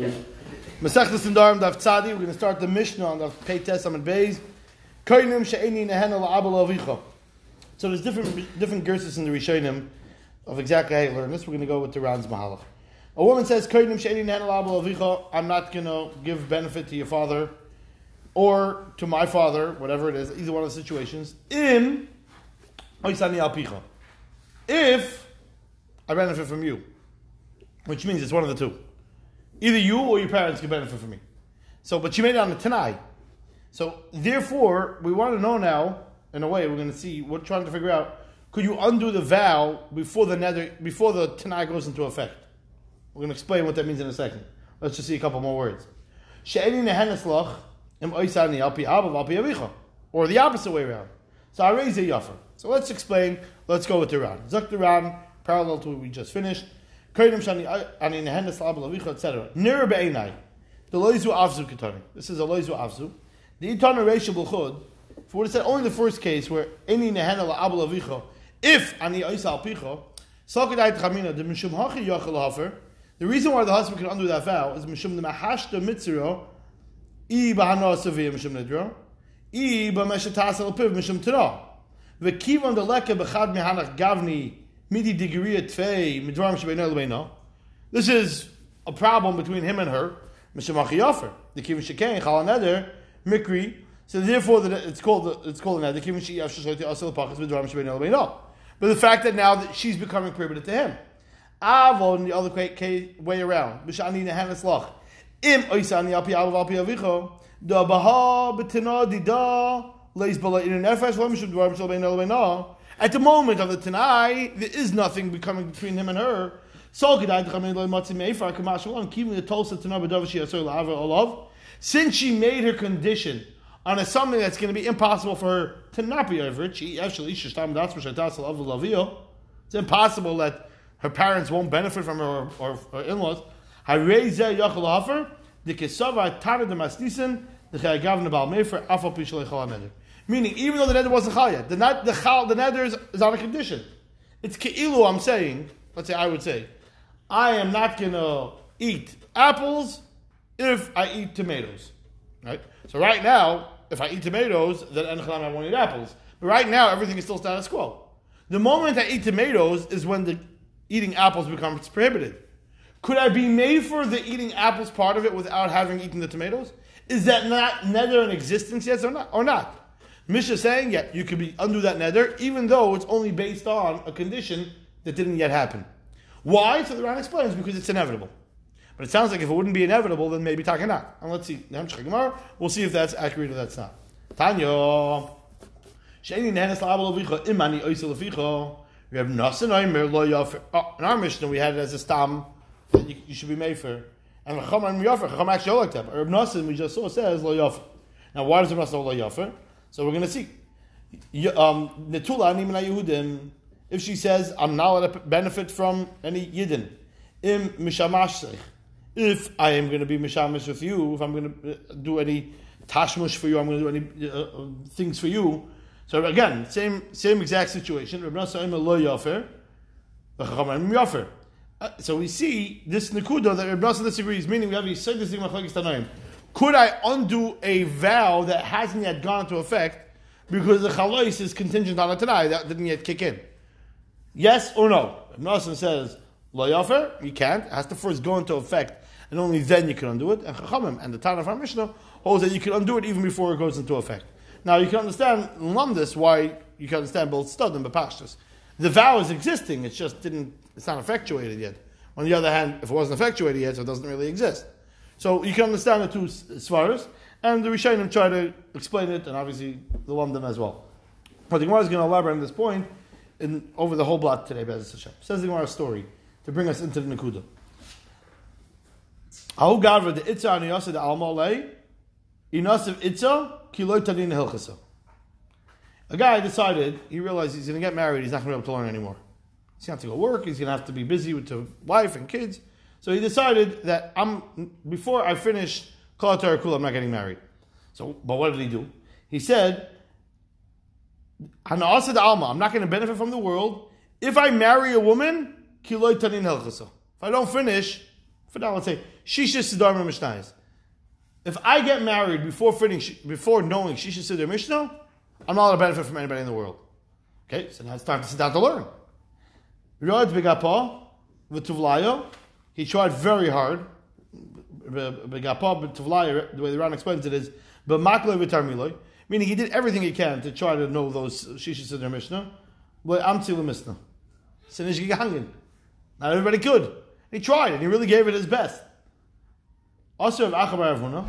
Maseches Nedarim Daf Tzadi. We're going to start the Mishnah on the Pei and Beis. Koinim she'eni nehen. So there's different different gerses in the Rishonim of exactly how you learn this. We're going to go with the Ran's Mahalach. A woman says, Koinim she'eni nehen al abel avicha. I'm not going to give benefit to your father or to my father, whatever it is, either one of the situations. In oisani. If I benefit from you, which means it's one of the two. Either you or your parents can benefit from me. So, but she made it on the Tanai. So, therefore, we want to know now, in a way, we're going to see, we're trying to figure out, could you undo the vow before the nether, before the Tanai goes into effect? We're going to explain what that means in a second. Let's just see a couple more words. Or the opposite way around. So I raise a yaffer. So let's explain. Let's go with the Ran. Zuk the Ran, parallel to what we just finished. Nehenes etc. Nir be'enai. The loizu avzu ketani. This is a loizu avzu. The itana reisha b'chud. For what it said, only the first case where any nehena la'abel avicha, if ani oisa alpicha, salkadai tchamina, the mishum hachi yachal hafer, the reason why the husband can undo that vow is mishum the mahashta mitziro, i bahana saviyah mishum nidro, i b'meshatas al-piv mishum tira. V'kivan the leke b'chad mehanach gavni, midi digriya tvei, midram shebeinu lebeinu. This is a problem between him and her. Mishum hachi. The kivan shekain, chal neder, mikri, so therefore, it's called it's called an But the fact that now that she's becoming prohibited to him, Avon the other way around. B'shani nehanes lach. Im oisani api avav api avicho. Da baha betina dida leis bala in nefesh lo mishum dvarim bein el At the moment of the Tanai, there is nothing becoming between him and her. The. Since she made her condition on a something that's going to be impossible for her to not be over it. She actually It's impossible that her parents won't benefit from her or, or in-laws. Meaning, even though the nether wasn't chal yet, the, net, the, chal, the nether is, is on a condition. It's ke'ilu, I'm saying, let's say I would say, I am not going to eat apples if I eat tomatoes. Right? So right now, if I eat tomatoes, then I won't eat apples. But right now, everything is still status quo. The moment I eat tomatoes is when the eating apples becomes prohibited. Could I be made for the eating apples part of it without having eaten the tomatoes? Is that not nether in existence yet or not? Or not? Misha saying, yeah, you could be undo that nether, even though it's only based on a condition that didn't yet happen. Why? So the Ran explains, because it's inevitable. But it sounds like if it wouldn't be inevitable, then maybe takanat. And let's see. We'll see if that's accurate or that's not. Tanya. Nehenes la'abel avicha imani oisel. We have nasan oimer lo yafer. Oh, in our Mishnah, we had it as a stam that you, you should be made for. And Chacham and Chacham actually like that. But Reb Nasan, we just saw, says lo yafer. Now, why does Reb Nasan lo yafer? So we're going to see. Um, Netula ani Yehudim. If she says, I'm not allowed to benefit from any Yidden. Im mishamash if I am going to be mishamish with you, if I'm going to uh, do any tashmush for you, I'm going to do any uh, uh, things for you. So again, same same exact situation. Uh so we see this nekuda that Rabbi disagrees, meaning we have a tanaim. Could I undo a vow that hasn't yet gone into effect because the chalais is contingent on a tanai that didn't yet kick in? Yes or no? Rabbi says Lo yafer, you can't. It has to first go into effect, and only then you can undo it. And Chachamim and the Tana of our Mishnah holds that you can undo it even before it goes into effect. Now you can understand this why you can understand both stud and bepashtus. The vow is existing; it just didn't. It's not effectuated yet. On the other hand, if it wasn't effectuated yet, so it doesn't really exist. So you can understand the two svaras, and the Rishonim try to explain it, and obviously the London as well. But the Gemara is going to elaborate on this point in, over the whole block today. Bez Hashem. Says the Gemara story to bring us into the Nakuda. Ahu gavra itza almalei inasiv itza tadin hilchasa. A guy decided, he realized he's going to get married, he's not going to be able to learn anymore. He's going to have to go work, he's going to have to be busy with the wife and kids. So he decided that I'm before I finish Kol Kul, I'm not getting married. So, but what did he do? He said, Alma, I'm not going to benefit from the world. If I marry a woman, if I don't finish For now, let's say Shisha Sidar Mishnayis. If I get married before fitting, before knowing Shisha Sidar Mishnah, I'm not allowed to benefit from anybody in the world. Okay, so now it's time to sit down to learn. Riyad Begapa, V'Tuvlayo, he tried very hard. The way the Ran explains it is, meaning he did everything he can to try to know those Mishnah, but Amtzi Mishnah. Not everybody could. He tried and he really gave it his best. Also, of Acha bar Avuna,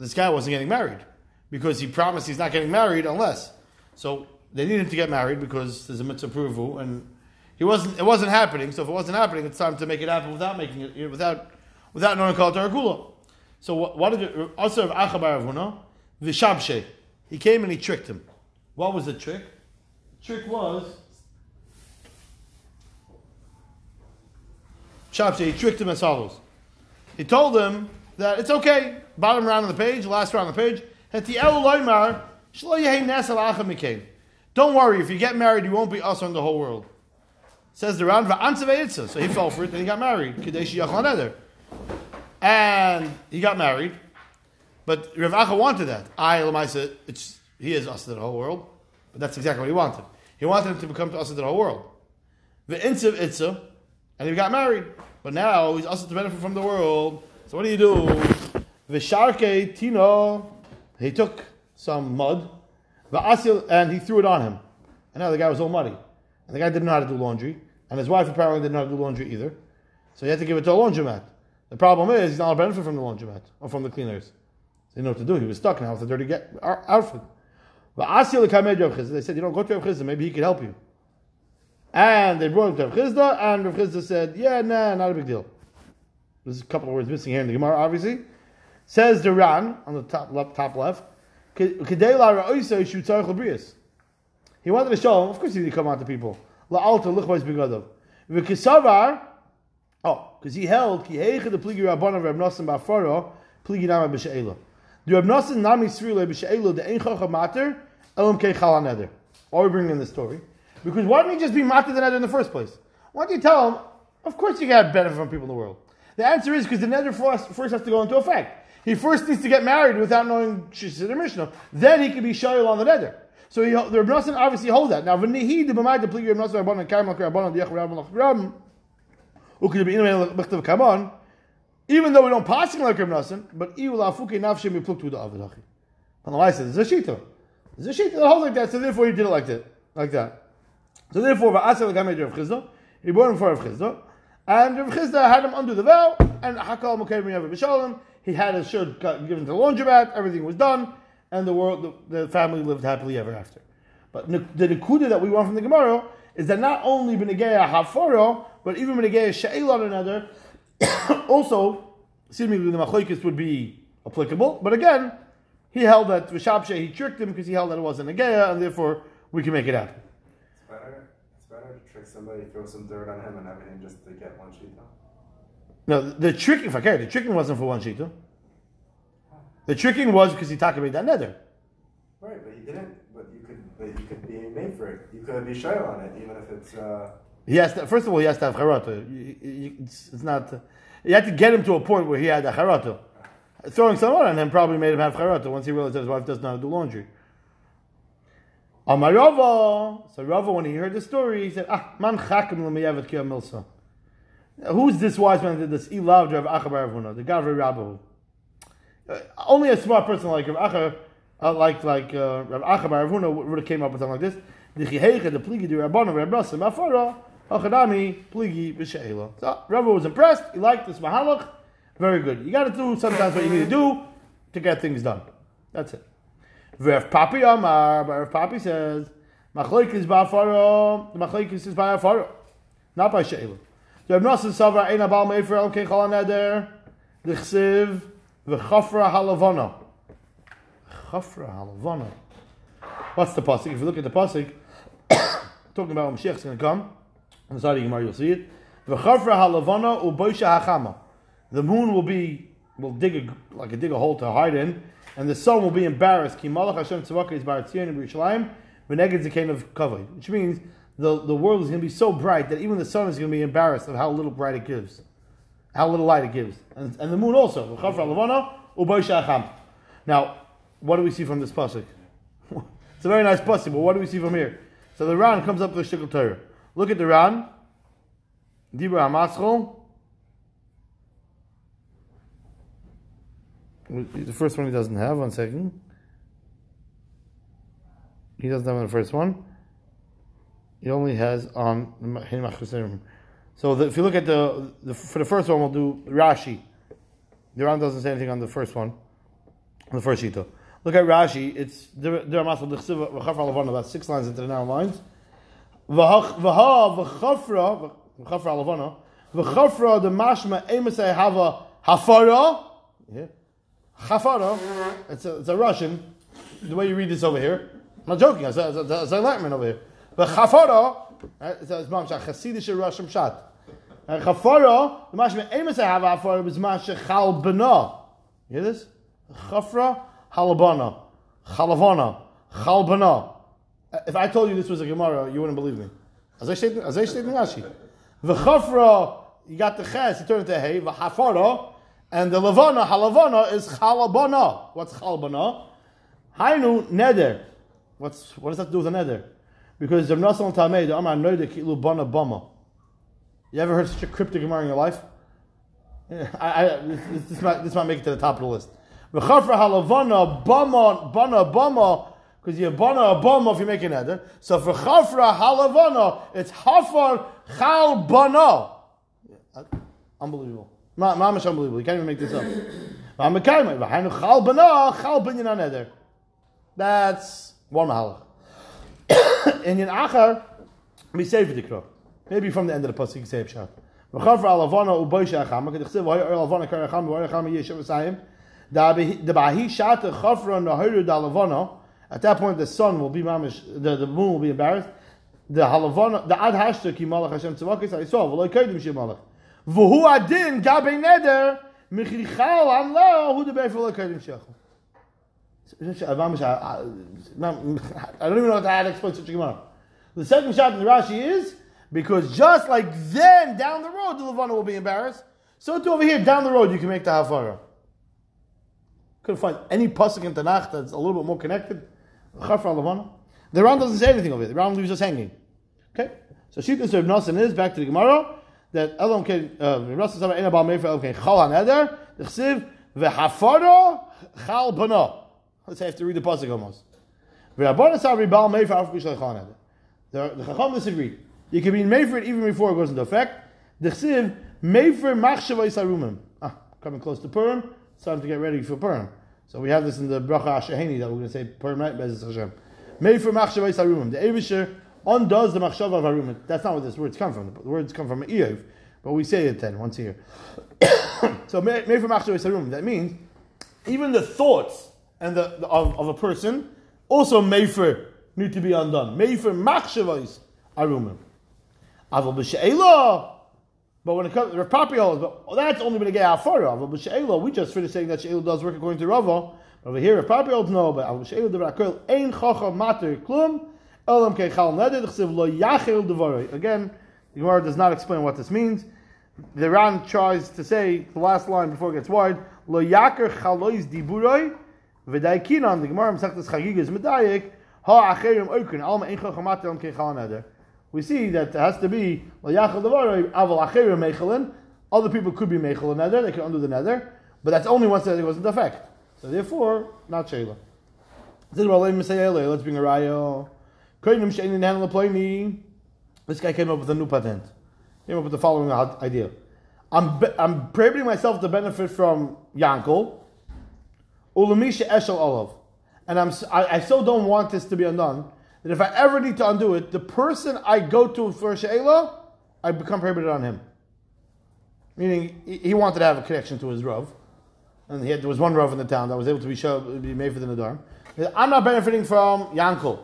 this guy wasn't getting married because he promised he's not getting married unless. So they needed to get married because there's a mitzvah pruvu, and he wasn't. It wasn't happening. So if it wasn't happening, it's time to make it happen without making it without without knowing kol tarakula. So what, what did it, also of Acha bar Avuna, Vishabshe, he came and he tricked him. What was the trick? The trick was Shabshe, he tricked him as follows. He told him that it's okay, bottom Ran of the page, last Ran of the page, don't worry, if you get married, you won't be us on the whole world. Says the Ran, so he fell for it, and he got married. And he got married, but Rav Acha wanted that. I, Lamaisa, it's he is us to the whole world, but that's exactly what he wanted. He wanted him to become to us to the whole world. The Itza, and he got married. But now he's also to benefit from the world. So what do you do? Visharke Tino, he took some mud, and he threw it on him. And now the guy was all muddy. And the guy didn't know how to do laundry. And his wife apparently how to do laundry either. So he had to give it to a laundromat. The problem is he's not a benefit from the laundromat or from the cleaners. So he didn't know what to do. He was stuck now with a dirty get, outfit. They said, you know, go to Rav Chisda, maybe he could help you. And they brought him to Rav Chisda, and Rav Chisda said, yeah, nah, not a big deal. There's a couple of words missing here in the Gemara, obviously. Says the Ran, on the top left, top left, he wanted to show him, of course he didn't come out to people. La'alta lichvais begadov. V'kisavar, oh, because he held, ki heicha the pligi rabbana Reb Nosson ba'faro, pligi nama b'she'ela. The Reb Nosson nami srile b'she'ela, the ein mater, elam kei chal neder. Why are we bringing in this story? Because why didn't he just be matter the neder in the first place? Why don't you tell him, of course you got benefit from people in the world. The answer is because the neder first first has to go into effect. He first needs to get married without knowing she's Shishir Mishnah. Then he can be shayil on the neder. So he, the Rebbe obviously hold that. Now, when v'nihi the b'may the pligi Rebbe Nosson rabbanon kaimel rabbanon diach rabbanon rabbanon u'kid b'inamei l'chtav kamon. Even though we don't pass him like Rebbe Nosson, but iu la'afuke nafshem yipluk to the avidachi. And the Lai says, there's a shita. There's a shita that holds like that, so therefore he did it like that. Like that. So therefore, v'asel l'gamei Rav Chisda, he brought him for Rav Chisda, and Rav Chisda had him undo the vow, and Hakal Mokeh B'Yav B'Shalom, he had his shirt given to the laundromat, everything was done, and the world, the, the family lived happily ever after. But the nekuda that we want from the Gemara is that not only b'negeya hafaro, but even b'negeya she'el on another, also, seemingly the machlokes would be applicable. But again, he held that v'shabshe he tricked him because he held that it wasn't negeya, and therefore we can make it happen. It's better. It's better to trick somebody, throw some dirt on him, and everything just to get one sheet. No, the tricking, if I care, the tricking wasn't for one shita. The tricking was because he talked about that nether. Right, but he didn't. But you could, but you could be made for it. You could be shy on it, even if it's. Uh... He has to, first of all, he has to have charata. It's, it's, not. You had to get him to a point where he had a charata. Throwing someone on him probably made him have charata once he realized that his wife doesn't know how to do laundry. Amar Rava. So Rava, when he heard the story, he said, "Ah, man chakim l'miyavet ki milsa." Who's this wise man that did this? Ilav Rav Acha bar Avuna, the Gavri Rabbahu. Uh, only a smart person like Rav Acha, uh, like like uh, Rav Acha bar Avuna would have came up with something like this. The the Pligi, the Rabbanu, Rav Nasim, Afara, Achadami, Pligi, B'She'ela. So Rav was impressed. He liked this Mahalach. Very good. You got to do sometimes what you need to do to get things done. That's it. Rav Papi Amar, but Rav Papi says, Machlekes is Ba'afara, the Machlekes is Ba'afara, not by She'ela. Reb Nosson Savar Ein Abal Mefer El Kei Chol HaNeder L'chsiv V'chafra Halavona Chafra Halavona What's the pasuk? If you look at the pasuk, talking about when is going to come, on the side of Gemara you'll see it. V'chafra Halavona U'boisha Hachama The moon will be, will dig a, like a dig a hole to hide in, and the sun will be embarrassed. Ki Malach Hashem Tzavaka is Bar Tzion in Yerushalayim V'neged Zekain of Kavod. Which means the, the world is going to be so bright that even the sun is going to be embarrassed of how little bright it gives. How little light it gives. And, and the moon also. V'chafra levana u'boisha acham. Now, what do we see from this pasuk? it's a very nice pasuk, but what do we see from here? So the Ran comes up with the Shikl Torah. Look at the Ran. Dibra. The first one he doesn't have. One second. He doesn't have on the first one. He only has on So the, if you look at the, the for the first one, we'll do Rashi. The Ran doesn't say anything on the first one, on the first shita. Look at Rashi. It's about six lines into the nine lines. V'chafra alavana v'chafra the mashma emasei hava hafara. Hafara. It's a, it's a Russian. The way you read this over here. I'm not joking. It's a, it's a, it's a Latin over here. V'chafara. It's a Hasidic Russian shot. Chafara the mashma emasei hava hafara is masha chal bena. You hear this? Chafra halabana, chalavana, chalbana. Uh, if I told you this was a Gemara, you wouldn't believe me. As I stated, as I stated in Rashi, v'chafra, you got the ches, you turn it to hey, v'hafara, and the levana, halavana is chalabana. What's chalbana? Hainu neder. What's what does that do with a neder? Because the Nasal Tamei, the Amar Noida Kilu Bana Bama. You ever heard such a cryptic Gemara in your life? I, I, this, this, might, this might make it to the top of the list. V'chafra halavana bama bana bama because you're bana bama if you make an eder. So for chafra halavana, it's hafar chal bana. Unbelievable. Mamish unbelievable. You can't even make this up. That's one mahalach. In yin achar, we say for the Maybe from the end of the pasuk say pshat. V'chafra halavana uboisha acham. K'dichsev v'hoy halavana karacham v'hoy acham yeshem v'sayim. At that point, the sun will be mamish, the, the moon will be embarrassed. The halavana, the ad hashta malach Hashem tzavakis, I saw, v'lo kodim shi malach. V'hu adin gabe neder, michichal an lo, hu de befer lo kodim shechel. I don't even know how to explain such a Gemara. The second shot in the Rashi is because just like then down the road the Levana will be embarrassed, so too over here down the road you can make the Hafara. Couldn't find any pasuk in Tanakh that's a little bit more connected. The Ran doesn't say anything of it. The Ran leaves us hanging. Okay, so Shita Sir Nasan is back to the Gemara that Elam can uh, Rasul Sama Ena Bal Mefer Elam can Chal Haneder the Chsiv. Let's have to read the pasuk almost. The Chacham disagree. You can be Mefer even before it goes into effect. The Chsiv Mefer Machshavay Sarumim. Ah, coming close to Purim. Time to get ready for Purim. So we have this in the Bracha Ashaheni that we're going to say Purim night, Bezos Hashem. Machshavay Sarumim. The Avisher undoes the Machshav of Harumim. That's not where this words come from. The words come from Eiv, but we say it then, once a year. so made for Machshavay Sarumim. That means even the thoughts and the, the of, of, a person also Mefer need to be undone. Mefer Machshavay Arumim. Aval B'She'elah but when it comes to owners, but that's only when they get afara. But b'sheila, we just finished saying that sheila does work according to. But over here, property owners know, but b'sheila devarakol ein chacham mater klum elam keichal neded chsiv lo yachil devarei. Again, the Gemara does not explain what this means. The Ran tries to say the last line before it gets wide. Lo yaker chalois diburoi v'daykinan. The Gemara Masechtas Chagigas medayik ha acherim oikin alma ein chacham mater elam keichal neded we see that it has to be other people could be mechel nether, they can undo the nether, but that's only once that it goes into effect. So therefore, not shayla. Let's bring a rayo. This guy came up with a new patent. Came up with the following idea. I'm, I'm prohibiting myself to benefit from Yankel, Ulamisha Eshel Olav. And I'm, I, I so don't want this to be undone that if I ever need to undo it, the person I go to for She'ela, I become prohibited on him. Meaning, he wanted to have a connection to his Rav. And had, there was one Rav in the town that was able to be, show, be made for the Nadar. I'm not benefiting from Yankel.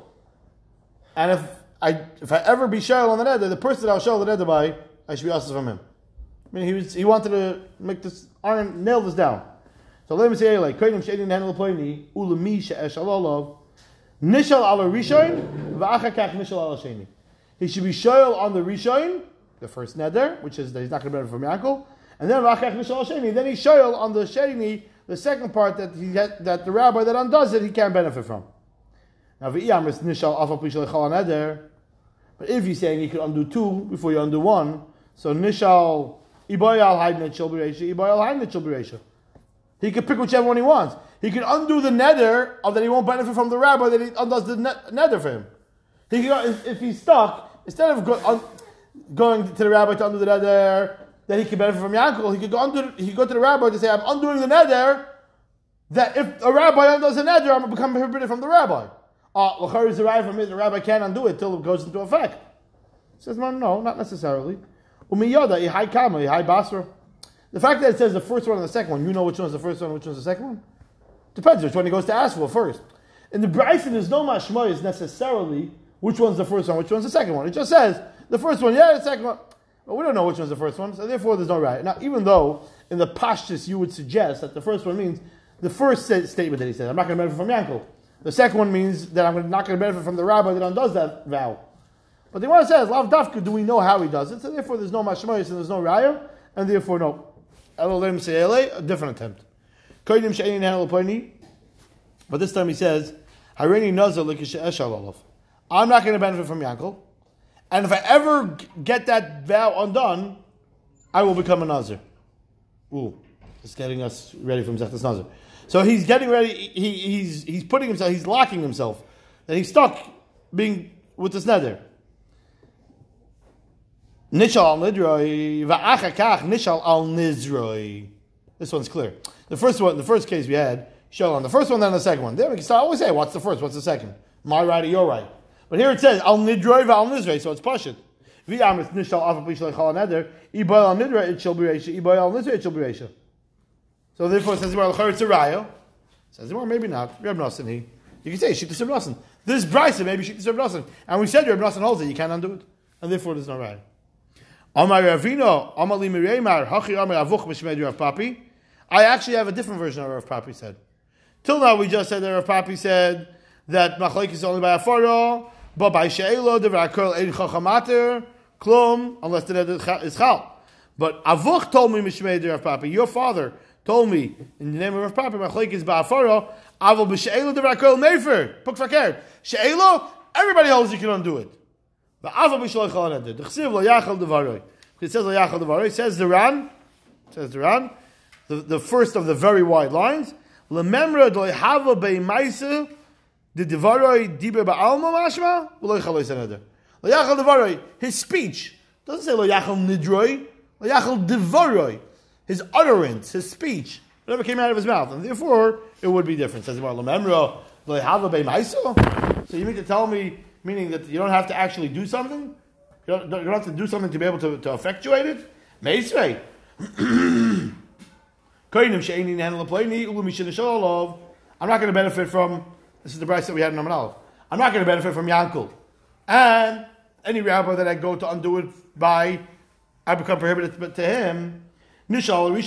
And if I if I ever be She'el on the Neder, the person that I'll show the Neder by, I should be asked from him. I mean, he, was, he wanted to make this iron, nail this down. So let me say, like, Koinim She'edin Hanel Ploini, Ulami She'esh Alalov, Nishal ala Rishon, v'achakach nishal ala Sheni. He should be shoyal on the Rishon, the first neder, which is that he's not going to benefit from Yaakov, And then Vachach Nishal Sheni, then he's shoyal on the Sheni, the second part that he had, that the rabbi that undoes it, he can't benefit from. Now, V'iyam is Nishal Afal Pishal Chal Neder. But if he's saying you could undo two before you undo one, so Nishal Ibayal Haidnet Shal Bereisha, Ibayal Haidnet Shal Bereisha. He could pick whichever one he wants. He can undo the nether of that he won't benefit from the rabbi that he undoes the nether for him. He if, he's stuck, instead of go, un, going to the rabbi to undo the nether, that he can benefit from Yankel, he could go undo, he could go to the rabbi to say, I'm undoing the nether, that if a rabbi undoes the nether, I'm become prohibited from the rabbi. Uh, L'chari is derived from it, the rabbi can't undo it till it goes into effect. He says, no, no, not necessarily. Umiyada, ihai kama, ihai basra. The fact that it says the first one and the second one, you know which one's the first one which one's the second one? Depends which one he goes to ask for first. In the Bryson, there's no mashma is necessarily which one's the first one, which one's the second one. It just says the first one, yeah, the second one. But we don't know which one's the first one, so therefore there's no right. Now, even though in the pashtus you would suggest that the first one means the first sta- statement that he said, I'm not going to benefit from Yankel. The second one means that I'm not going to benefit from the rabbi that undoes that vow. But the one says, Lav Dafka, do we know how he does it? So therefore there's no mashmayis and there's no raya, and therefore no. A different attempt. But this time he says, I'm not going to benefit from Yankel, and if I ever get that vow undone, I will become a Nazir. Ooh, it's getting us ready for Zechtas Nazir. So he's getting ready, he, he's, he's putting himself, he's locking himself, and he's stuck being with this nether. Nishal al nidroi, va'achakach nishal al nizroi. This one's clear. The first one, the first case we had, Shalom. The first one, then the second one. Then we can start always say, what's the first, what's the second? My right or your right? But here it says al nidroi va'al nizroi, so it's pashit. V'yamis nishal afa pishal chal neder, iboy al nidroi it shall be reisha, iboy al nizroi it shall be reisha. So therefore it says, it's a raya. Says, well, maybe not. Reb Nosson, he. You can say, Shita Reb Nosson. This Bryce, maybe Shita Reb Nosson. And we said Reb Nosson holds it, you can't undo it. And therefore there's no raya. Ravino, Hachi Avuch Papi. I actually have a different version of Rav Papi said. Till now we just said that Rav Papi said that Machlaik is only by Afaro, but by She'elo, the Rakol Ein Chachamater, Klum, unless the neder is Chal. But Avuch told me Mishmed Rav Papi, your father told me in the name of Rav Papi, Machlaik is by Afaro, Avol B'She'elo, the Rakol Mefer, Puk Fakir. She'elo, everybody holds you can undo it. It says lo yachal devaroi. Says the Ran. Says the Ran. The, the first of the very wide lines. Lememra do hava beimaisa the devaroi dibe ba'alma mashma v'lo yachal neder. Lo yachal devaroi. His speech doesn't say lo yachal nidroi. Lo yachal devaroi. His utterance, his speech, whatever came out of his mouth, and therefore it would be different. Says lememra lo hava beimaisa. So you mean to tell me, meaning that you don't have to actually do something? You don't, you don't have to do something to be able to, to effectuate it? Meisrei. I'm not going to benefit from, this is the price that we had in Amanal. I'm not going to benefit from Yankel. And any rabbi that I go to undo it by, I become prohibited to him. So he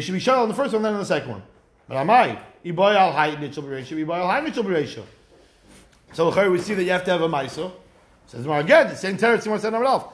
should be shal on the first one, then on the second one. But am I? Iboy al al. So we see that you have to have a maiso. Says well, again, the same elf.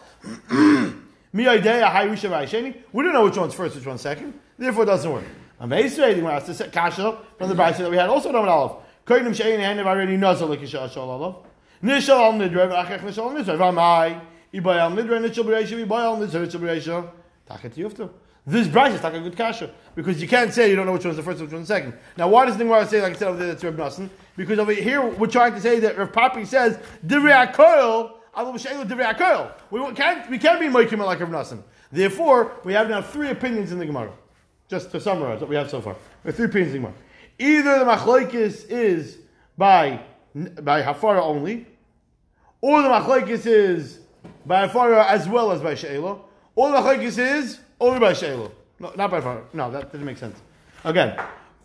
Mi idea high risha v'aysheni. We don't know which one's first, which one's second. Therefore, it doesn't work. Amazing. When I asked the kasha from the brayso that we had also number elf. Koinim shein hand have already nuzzle like shal shal alav. Nishal al nidre v'achach nishal al nidre. V'amai iboy al nidre nitchel b'reisha, iboy al nidre nitchel b'reisha. Taket yuftu. This brayso is like a good kasha because you can't say you don't know which one's the first, which one's the second. Now, why does the Gemara say like I said over there that's Reb Nassim? Because over here we're trying to say that Rav Papi says divrei akoil avu b'sheilu divrei akoil. We can't we can't be moikim like Rav Nassim. Therefore, we have now three opinions in the Gemara. Just to summarize what we have so far, we have three opinions in the Gemara. Either the machlokes is by by hafara only, or the machlokes is by hafara as well as by she'ela, or the machlokes is only by she'ela. No, not by hafara. No, that doesn't make sense. Again,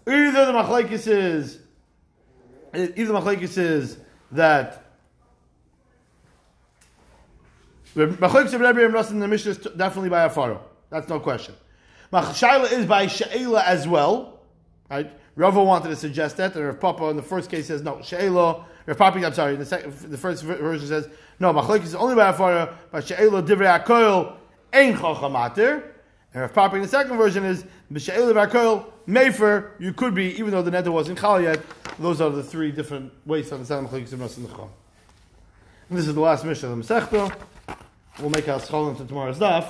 either the machlokes is either the machlokes is that the machlokes of Rebbe and in the Mishnah is definitely by hafara. That's no question. Shaila is by she'ela as well, right? Rava wanted to suggest that, and Rav Papa in the first case says no. She'ela, Rav Papi, I'm sorry, the, second, the first version says no. Machlokes is only by hafara, but she'ela divrei akoil ein chachamatir. And Rav Papa in the second version is b'she'el v'arkoil mefer. You could be even though the neder wasn't chal yet. Those are the three different ways to understand in the chol. And this is the last mission of the Masechta. We'll make our schol into tomorrow's daf,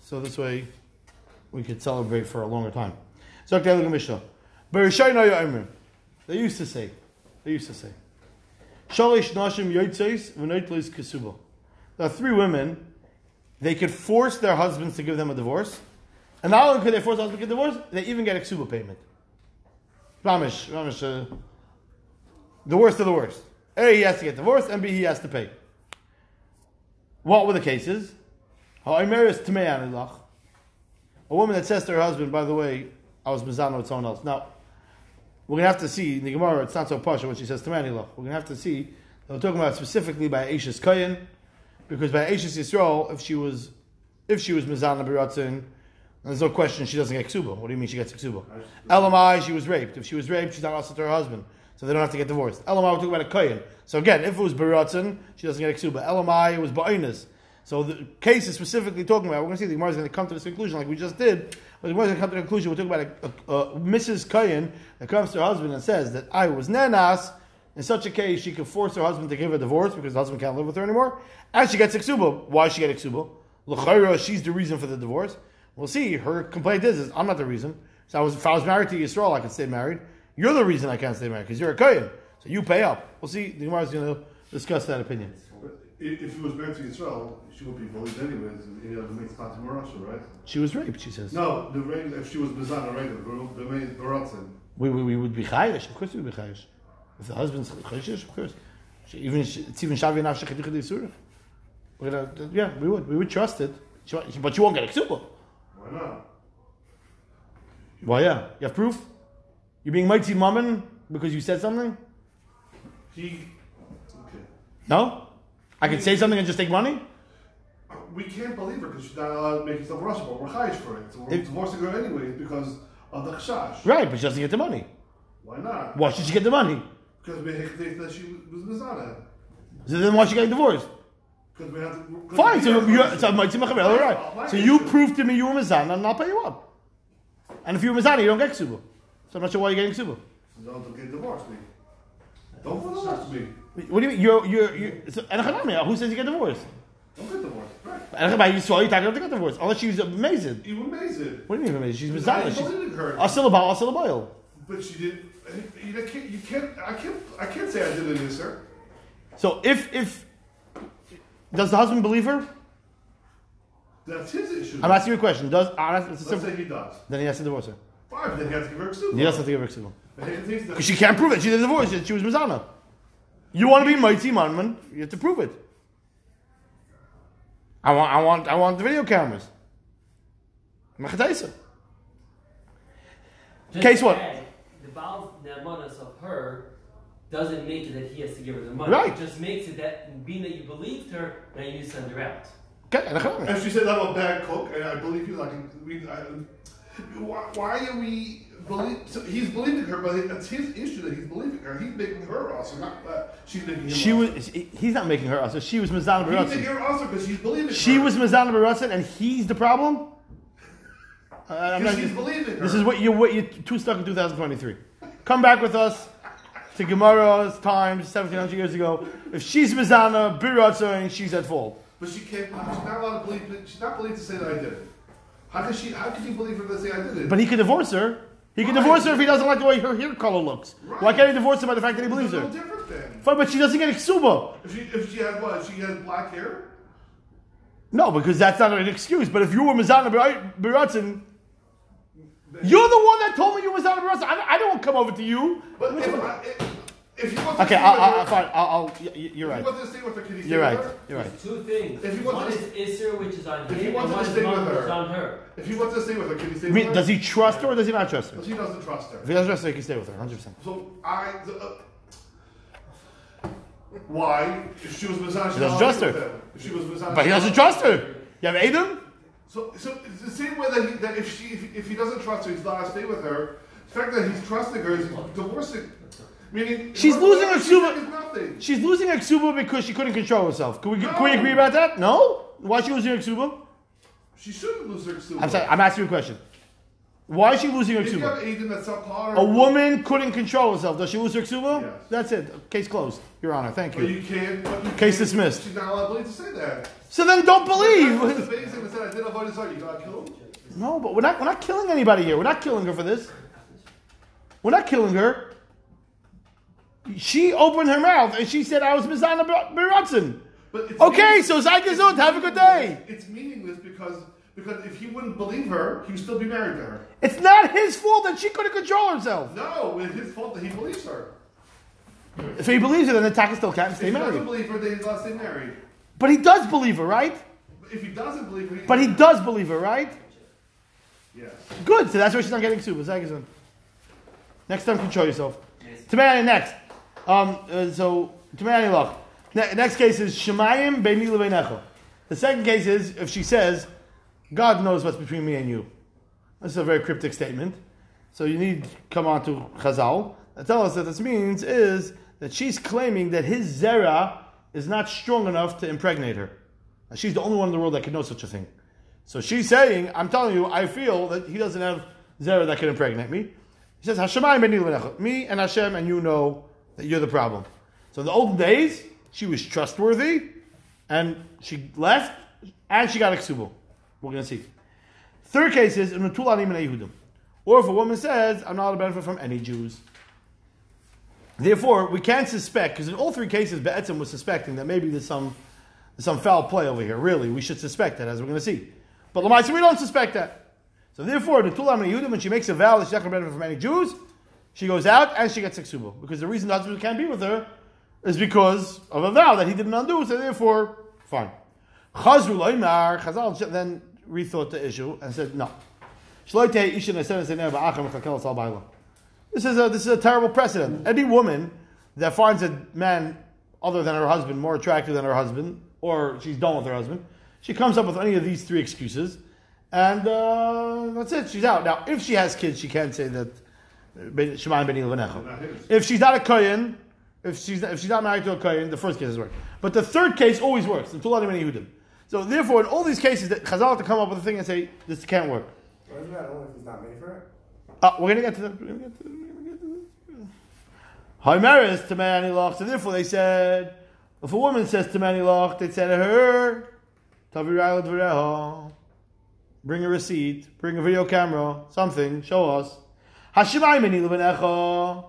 so this way we could celebrate for a longer time. So okay, look at Mishnah. They used to say. They used to say. Shalish nashim yotzes v'noitlis kesuba. There are three women. They could force their husbands to give them a divorce, and not only could they force husband to get divorced, they even get a ksuba payment. Ramish, Ramish, uh, the worst of the worst. A, he has to get divorced, and B, he has to pay. What were the cases? A woman that says to her husband, by the way, I was mizano with someone else. Now, we're going to have to see, in the Gemara, it's not so posh when she says to. We're going to have to see, we're talking about specifically by Ashes Kayan, because by Ashes Yisrael, if she was, if she was biratzin, there's no question she doesn't get ksuba. What do you mean she gets ksuba? Elamai, she was raped. If she was raped, she's not also to her husband. So they don't have to get divorced. Elamai, we're talking about a kohen. So again, if it was baratzin, she doesn't get ksuba. Elamai, it was ba'inas. So the case is specifically talking about, we're going to see the Gemara is going to come to this conclusion like we just did. But the Gemara is going to come to the conclusion, we're talking about a, a, a Mrs. Kayan that comes to her husband and says that I was nenas. In such a case, she could force her husband to give her a divorce because the husband can't live with her anymore. And she gets a ksuba. Why she get a ksuba? L'chayra, she's the reason for the divorce. We'll see. Her complaint is, is I'm not the reason. So I was, if I was married to Yisrael, I could stay married. You're the reason I can't stay married because you're a Kayan. So you pay up. We'll see. The Gemara is going to discuss that opinion. If he was married to Yisrael, she would be bullied anyways. You know, the to Marasha, right? She was raped, she says. No, the rape. if she was Bizana, right? The, the maid Baratzin. We, we, we would be chayish. Of course we would be chayish. If the husband's chayish, of course. She, even it's even shavi nafshach chiducha d'isura. We're gonna, yeah, we would. We would trust it. She, but you won't get a ksuba. Why not? Why? Yeah, you have proof. You're being mighty mammon because you said something. He. Okay. No, I could say something and just take money. We can't believe her because she's not allowed to make herself Russia, but we're chayish for it. So we're If- divorcing her anyways because of the chashash. Right, but she doesn't get the money. Why not? Why should she get the money? Because we think that she was Bizana. So then why she getting divorced? Because we have to. 'cause Fine, so you're, so mighty machabel, all right. So you prove to me you were mizana, and I'll pay you up. And if you were mizana, you don't get ksuba. So I'm not sure why you're getting ksuba. Don't get divorced me. Don't divorce me. What do you mean? You're, you're, you're, so, who says you get divorced? Don't get divorced. Right. And Hanami, you saw you talking to get divorced. Unless she's amazing. You amazing. What do you mean amazing? She's I mizana. ain't She's believing her. asilabal, asilabal. But she did. You can't. You can't. I can't. I can't say I did it, sir. So if, if, does the husband believe her? That's his issue. I'm asking you a question. Does, uh, that's- it's a Let's simple, say he does. then he has to divorce her. Fine, then he has to give her a suit. He doesn't have to give her ksuba. But he thinks that Because she can't prove it. She did the divorce. She was mizana. You want to be mighty man, you have to prove it. I want, I want, I want the video cameras. Machataisa. Just Case to what? add, The Baal Namanas of her doesn't make it that he has to give her the money. Right. It just makes it that being that you believed her, now you send her out. Okay, and she said I'm a bad cook, and I believe you. Like, we, I, why, why are we believe? So he's believing her, but it's his issue that he's believing her. He's making her awesome, not that she's making him. She awesome. was. He's not making her. So she was mizana He's making her awesome because she's believing She her. was mizana b'ratzin, and he's the problem. Uh, I'm Because not- she's believing her. This is what you're. what you too stuck in 2023. Come back with us to Gemara's times 1700 years ago. If she's mizana b'ratzin, she's at fault. But she can't. She's not allowed to believe. She's not believed to say that I did it. How could she? How could you believe her to say I did it? But he could divorce her. He could Right. divorce her if he doesn't like the way her hair color looks. Why can't he divorce her by the fact that he believes her? little different then. Fine, but she doesn't get a ksuba. If she if she has what? She has black hair. No, because that's not an excuse. But if you were Mizana Baratzin, you're the one that told me you were Mizana Baratzin. I, I don't want to come over to you. But if, I, if, if you want to Okay, stay I'll, with I'll, her, fine. I'll, I'll, y- y- you're if right. you want to stay with her, can you stay You're with right. her? You're right. Two things. If you one want is to- Isser, which is on If you him, want and to one is stay with Mom, her. is on her. If you want to stay with her, can you stay with her? does he trust her or does he not trust her? But she doesn't trust her. If he doesn't trust her, he can stay with her, 100%. So I. The, uh, why? If she was Mizan, He doesn't trust her. If she was Mizan, But he doesn't trust her. You have Adam? So, so it's the same way that, he, that if she, if, if he doesn't trust her, he's not going to stay with her. The fact that he's trusting her is divorcing. Meaning, She's her- losing her she suba- said is nothing. She's losing her ksuba because she couldn't control herself. Can we, can we agree about that? No? Why she losing her ksuba? She shouldn't lose her ksuba. I'm sorry, I'm asking you a question. Why is she losing her ksuba? Aiden that's subpar, A woman couldn't control herself. Does she lose her ksuba? Yes. That's it. Case closed. Your Honor, thank you. you can't. But you Case can't- dismissed. She's not allowed to say that. So then don't believe. the basic that said I did avoid his heart. You got killed. No, but we're not, we're not killing anybody here. We're not killing her for this. We're not killing her. She opened her mouth and she said, I was Mizana it's Okay, so Zai have a good day. It's meaningless because because if he wouldn't believe her, he would still be married to her. It's not his fault that she couldn't control herself. No, it's his fault that he believes her. If he believes her, then the Taka still can't If stay he doesn't believe her, then he's not stay married. But he does believe her, right? If he doesn't believe her, he, But he does believe her, right? yes. Good, so that's why she's not getting sued. Zai Gezund. Next time, control yourself. Tamani next. Um, uh, so, Tamani Loch. Ne- next case is Shemayim Beini Leveinecha. The second case is if she says, God knows what's between me and you. This is a very cryptic statement. So you need come on to Chazal and tell us that this means is that she's claiming that his Zera is not strong enough to impregnate her. And she's the only one in the world that can know such a thing. So she's saying, I'm telling you, I feel that he doesn't have Zera that can impregnate me. He says, Hashemayim. Me and Hashem and you know that you're the problem. So in the olden days, she was trustworthy, and she left, and she got a. We're going to see. Third case is in Natulanim and. Or if a woman says, I'm not a benefit from any Jews. Therefore, we can't suspect, because in all three cases, Be'etzim was suspecting that maybe there's some, some foul play over here. Really, we should suspect that, as we're going to see. But Lamaisa, we don't suspect that. So therefore, the Tulam and when she makes a vow that she's not going to benefit from any Jews, she goes out and she gets a ksuba. Because the reason the husband can't be with her is because of a vow that he didn't undo, so therefore, fine. Chazru loymar, Chazal then rethought the issue and said, no. Shloitei ishin eser eser v'achem chakel sal ba'ila. This is a this is a terrible precedent. Any woman that finds a man other than her husband more attractive than her husband, or she's done with her husband, she comes up with any of these three excuses, and uh, that's it. She's out. Now, if she has kids, she can't say that. uh, Shemaim beni levanecha. Not his. If she's not a kohen, if she's if she's not married to a kohen, the first case doesn't work. But the third case always works. The Tuladim and Yehudim. So therefore, in all these cases, that Chazal have to come up with a thing and say this can't work. Why isn't that only if he's not made for it? Uh, we're gonna get to that. We're gonna get to that. We're gonna get to that. Himeris to Mani Loch. So therefore, they said, if a woman says to Mani Loch, they said to her, bring a receipt, bring a video camera, something, show us. Hashimai Meni Levanecha,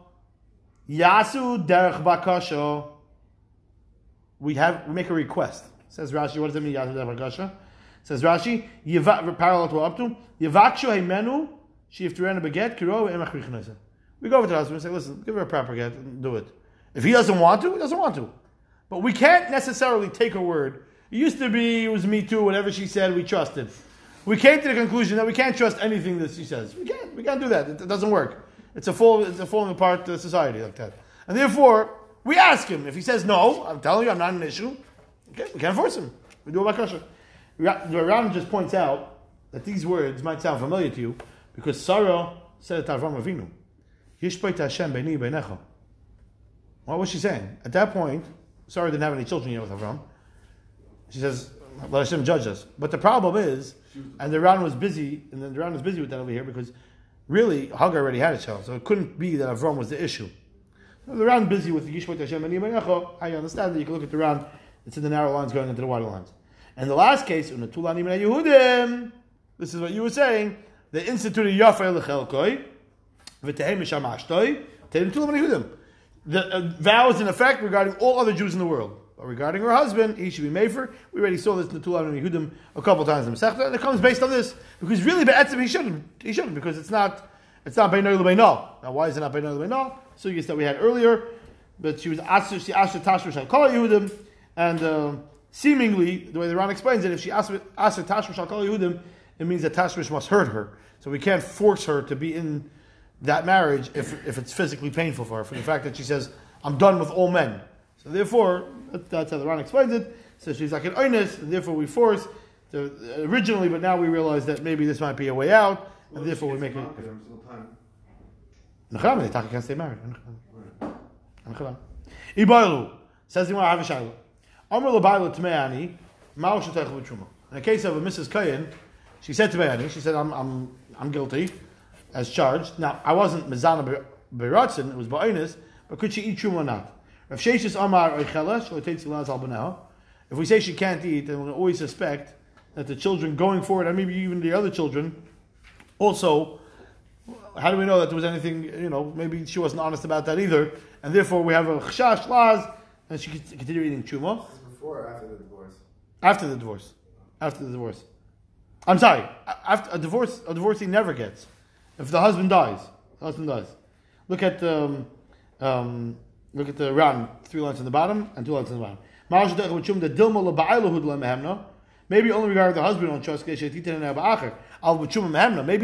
Yasu Derech Bakasha. We have we make a request. Says Rashi, what does it mean? Bakasha. Says Rashi, parallel to up to Yivakshu Heimenu Shifturena Beget Kiro Emach. We go over to the husband and say, listen, give her a proper get and do it. If he doesn't want to, he doesn't want to. But we can't necessarily take her word. It used to be, it was me too, whatever she said, we trusted. We came to the conclusion that we can't trust anything that she says. We can't. We can't do that. It, it doesn't work. It's a fall. It's a falling apart uh, society like that. And therefore, we ask him. If he says no, I'm telling you, I'm not an issue. Okay, we can't force him. We do a bakasha. The Ran just points out that these words might sound familiar to you because Sarah said it to Avram Avinu. Yishpeit Hashem beini beinecha. What was she saying? At that point, Sarah didn't have any children yet with Avram. She says, let Hashem judge us. But the problem is, and the Ran was busy, and then the Ran was busy with that over here because really Hagar already had a child, so it couldn't be that Avram was the issue. The Ran busy with Yishmat Hashem and Yimanecho. I understand that you can look at the Ran, it's in the narrow lines going into the wider lines. And the last case, Unatulanim Yehudim, this is what you were saying, they instituted Yafei Lechelkoi, V'tehem Misham Ashtoi, Tehem Tulam Yehudim. The uh, vow is in effect regarding all other Jews in the world. But regarding her husband, he should be made for. We already saw this in the Tulam and Yehudim a couple times in Masechta, and it comes based on this. Because really, Be'etzim, he shouldn't. He shouldn't, because it's not, it's not Beinoy Lebeino. Now, why is it not Beinoy Lebeino? So you that we had earlier, but she was Asher, she Asher Tashmish Shal Kol Yehudim, and uh, seemingly, the way the Ran explains it, if she Asher Asher Tashmish Shal Kol Yehudim, it means that Tashmish must hurt her. So we can't force her to be in that marriage if, if it's physically painful for her, for the fact that she says, I'm done with all men. So therefore, that- that's how the Ran explains it. So she's like an earnest, and therefore we force to, originally, but now we realize that maybe this might be a way out, and therefore we make it. There was no time. Nachram, they talk can't stay married. Says the Gemara Havishayla. Amr shetech v'truma. In the case of a Mrs. Kayin, She said to Bayani, she said, I'm, I'm, I'm guilty as charged. Now, I wasn't Mizana Beratzin, it was Ba'inis, but could she eat Truma or not? If Sheshis Amar Oichela, she'll take Silaz Albanel. If we say she can't eat, then we'll always suspect that the children going forward, and maybe even the other children, also, how do we know that there was anything, you know, maybe she wasn't honest about that either, and therefore we have a Chashash Laz, and she could continue eating Truma. Before or after the divorce? After the divorce. After the divorce. I'm sorry. After a divorce, a divorcee never gets. If the husband dies, the husband dies. Look at um, um, look at the Ran three lines on the bottom and two lines on the bottom. Maybe only regarding the husband on trust. Maybe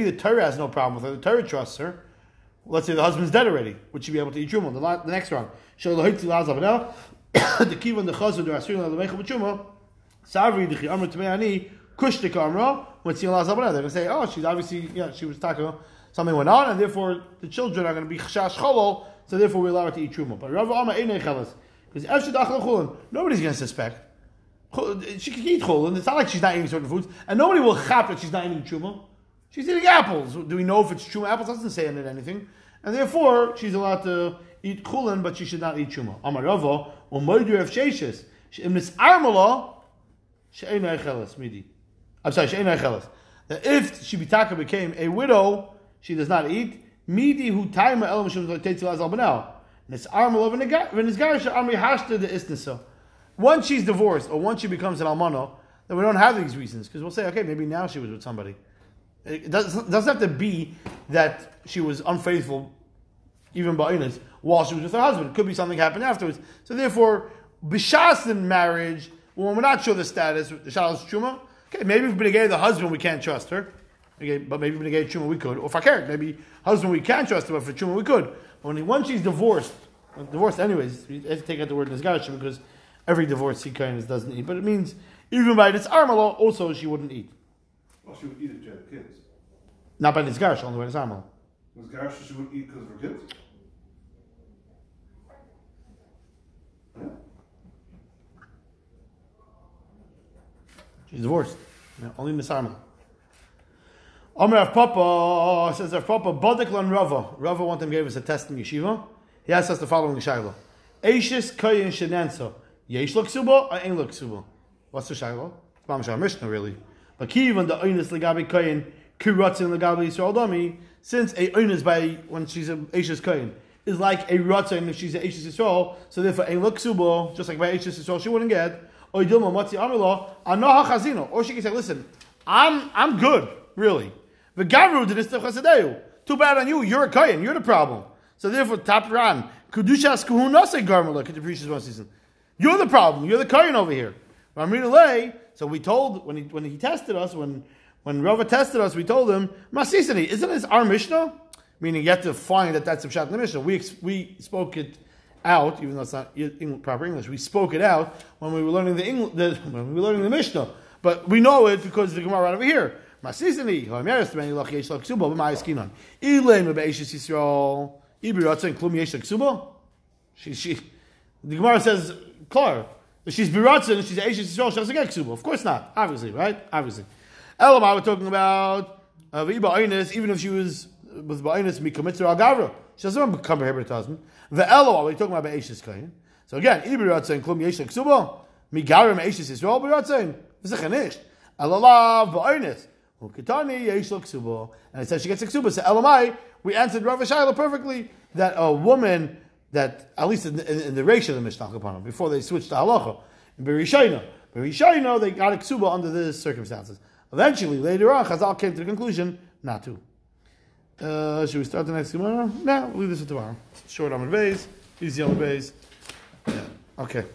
the Torah has no problem with her. The Torah trusts her. Let's say the husband's dead already. Would she be able to eat truma? The, the next round. Lahitzi laz avanel. The the chazud the asrin la lemecha v'tshuma. Savri the amr tmeani kush the kamra when see laz avanel. They're to say, oh, she's obviously yeah, she was talking. Something went on, and therefore the children are going to be chash cholol. So therefore we allow her to eat truma. But Rav Amma einay chelas because efshad achal chulin. Nobody's going to suspect. She can eat chulin. It's not like she's not eating certain foods, and nobody will chap that she's not eating truma. She's eating apples. Do we know if it's truma? Apples doesn't say anything, and therefore she's allowed to eat chulin, but she should not eat truma. Amar Rava u'moidu of sheishes she'im armala she'enay chelas midi. I'm sorry, she'enay chelas. That if she bitaka became a widow, she does not eat. Midi hu taima elam shem tetzil azal benel. Nis armala v'nizgar she'amri hashta de isnisa. Once she's divorced or once she becomes an almana, then we don't have these reasons because we'll say, okay, maybe now she was with somebody. It doesn't, doesn't have to be that she was unfaithful, even Ba'inas, while she was with her husband. It could be something happened afterwards. So therefore, Bishas in marriage, when we're not sure the status, the Shalos Truma, okay, maybe if Benegay the husband, we can't trust her. Okay, but maybe Benegay Truma we could. Or Fakir, maybe husband we can't trust her, but for Truma we could. But when, once she's divorced, uh, divorced anyways, you have to take out the word Nizgash because every divorcee kind of doesn't eat. But it means, even by this Armala, also she wouldn't eat. Well, she would eat if she had kids. Not by Nizgash, only by. Was Garsha she wouldn't eat because of her kids? She's divorced. Yeah, only Nisarma. Omer Rav Papa says Rav Papa Bodiklan Rava. Rava one time gave us a test in yeshiva. He asked us the following shaila: Eishis kayin shenansa yesh look suba or ain't look suba? What's the shaila? It's Mamash Mishnah really. But kivan the oinus legabi kayin kiratzin legabi Yisrael dami. Since a oinus by when she's a Eishis kayin is like a ratzin if she's a Eishis Yisrael, so therefore ain't look just like by Eishis Yisrael she wouldn't get. Or she can say, listen, I'm I'm good, really. Too bad on you, you're a Kayan, you're the problem. So therefore, Tapran, Kudushas Kuhunase Garmala, Kediprisha's one season. You're the problem, you're the Kayan over here. So we told, when he, when he tested us, when, when Rava tested us, we told him, Masisani, isn't this our Mishnah? Meaning you have to find that that's a shot in the Mishnah. We, we spoke it out, even though it's not proper English. We spoke it out when we were learning the, Engl- the when we were learning the Mishnah, but we know it because the Gemara right over here. She, she, the Gemara says, klar, if she's biratzin, if she's eishis Yisrael, she doesn't get ksuba. Of course not, obviously, right? Obviously. Elamai, we're talking about uh, even if she was with ba'aynis mikamitzer al gavra. She doesn't become a Hebrew husband. The Elo, we're talking about Be'eshis Kain. So again, Ibi Ratzin, Klum Yesh Ksuba, Migarim Be'eshis Yisrael Be'ratzin, V'zechanish, Elalav Ba'aynis, Ukitani Yesh Ksuba. And it says she gets a Ksuba. So Elamai, we answered Rav Shaila perfectly that a woman that, at least in, in, in the ratio of the Mishnah upon before they switched to Halacha, in Berishayna, Berishayna, they got a Ksuba under these circumstances. Eventually, later on, Chazal came to the conclusion not to. Uh, should we start the next Gemara? No, we'll leave this for tomorrow. Short the base, easy the base. Yeah. Okay.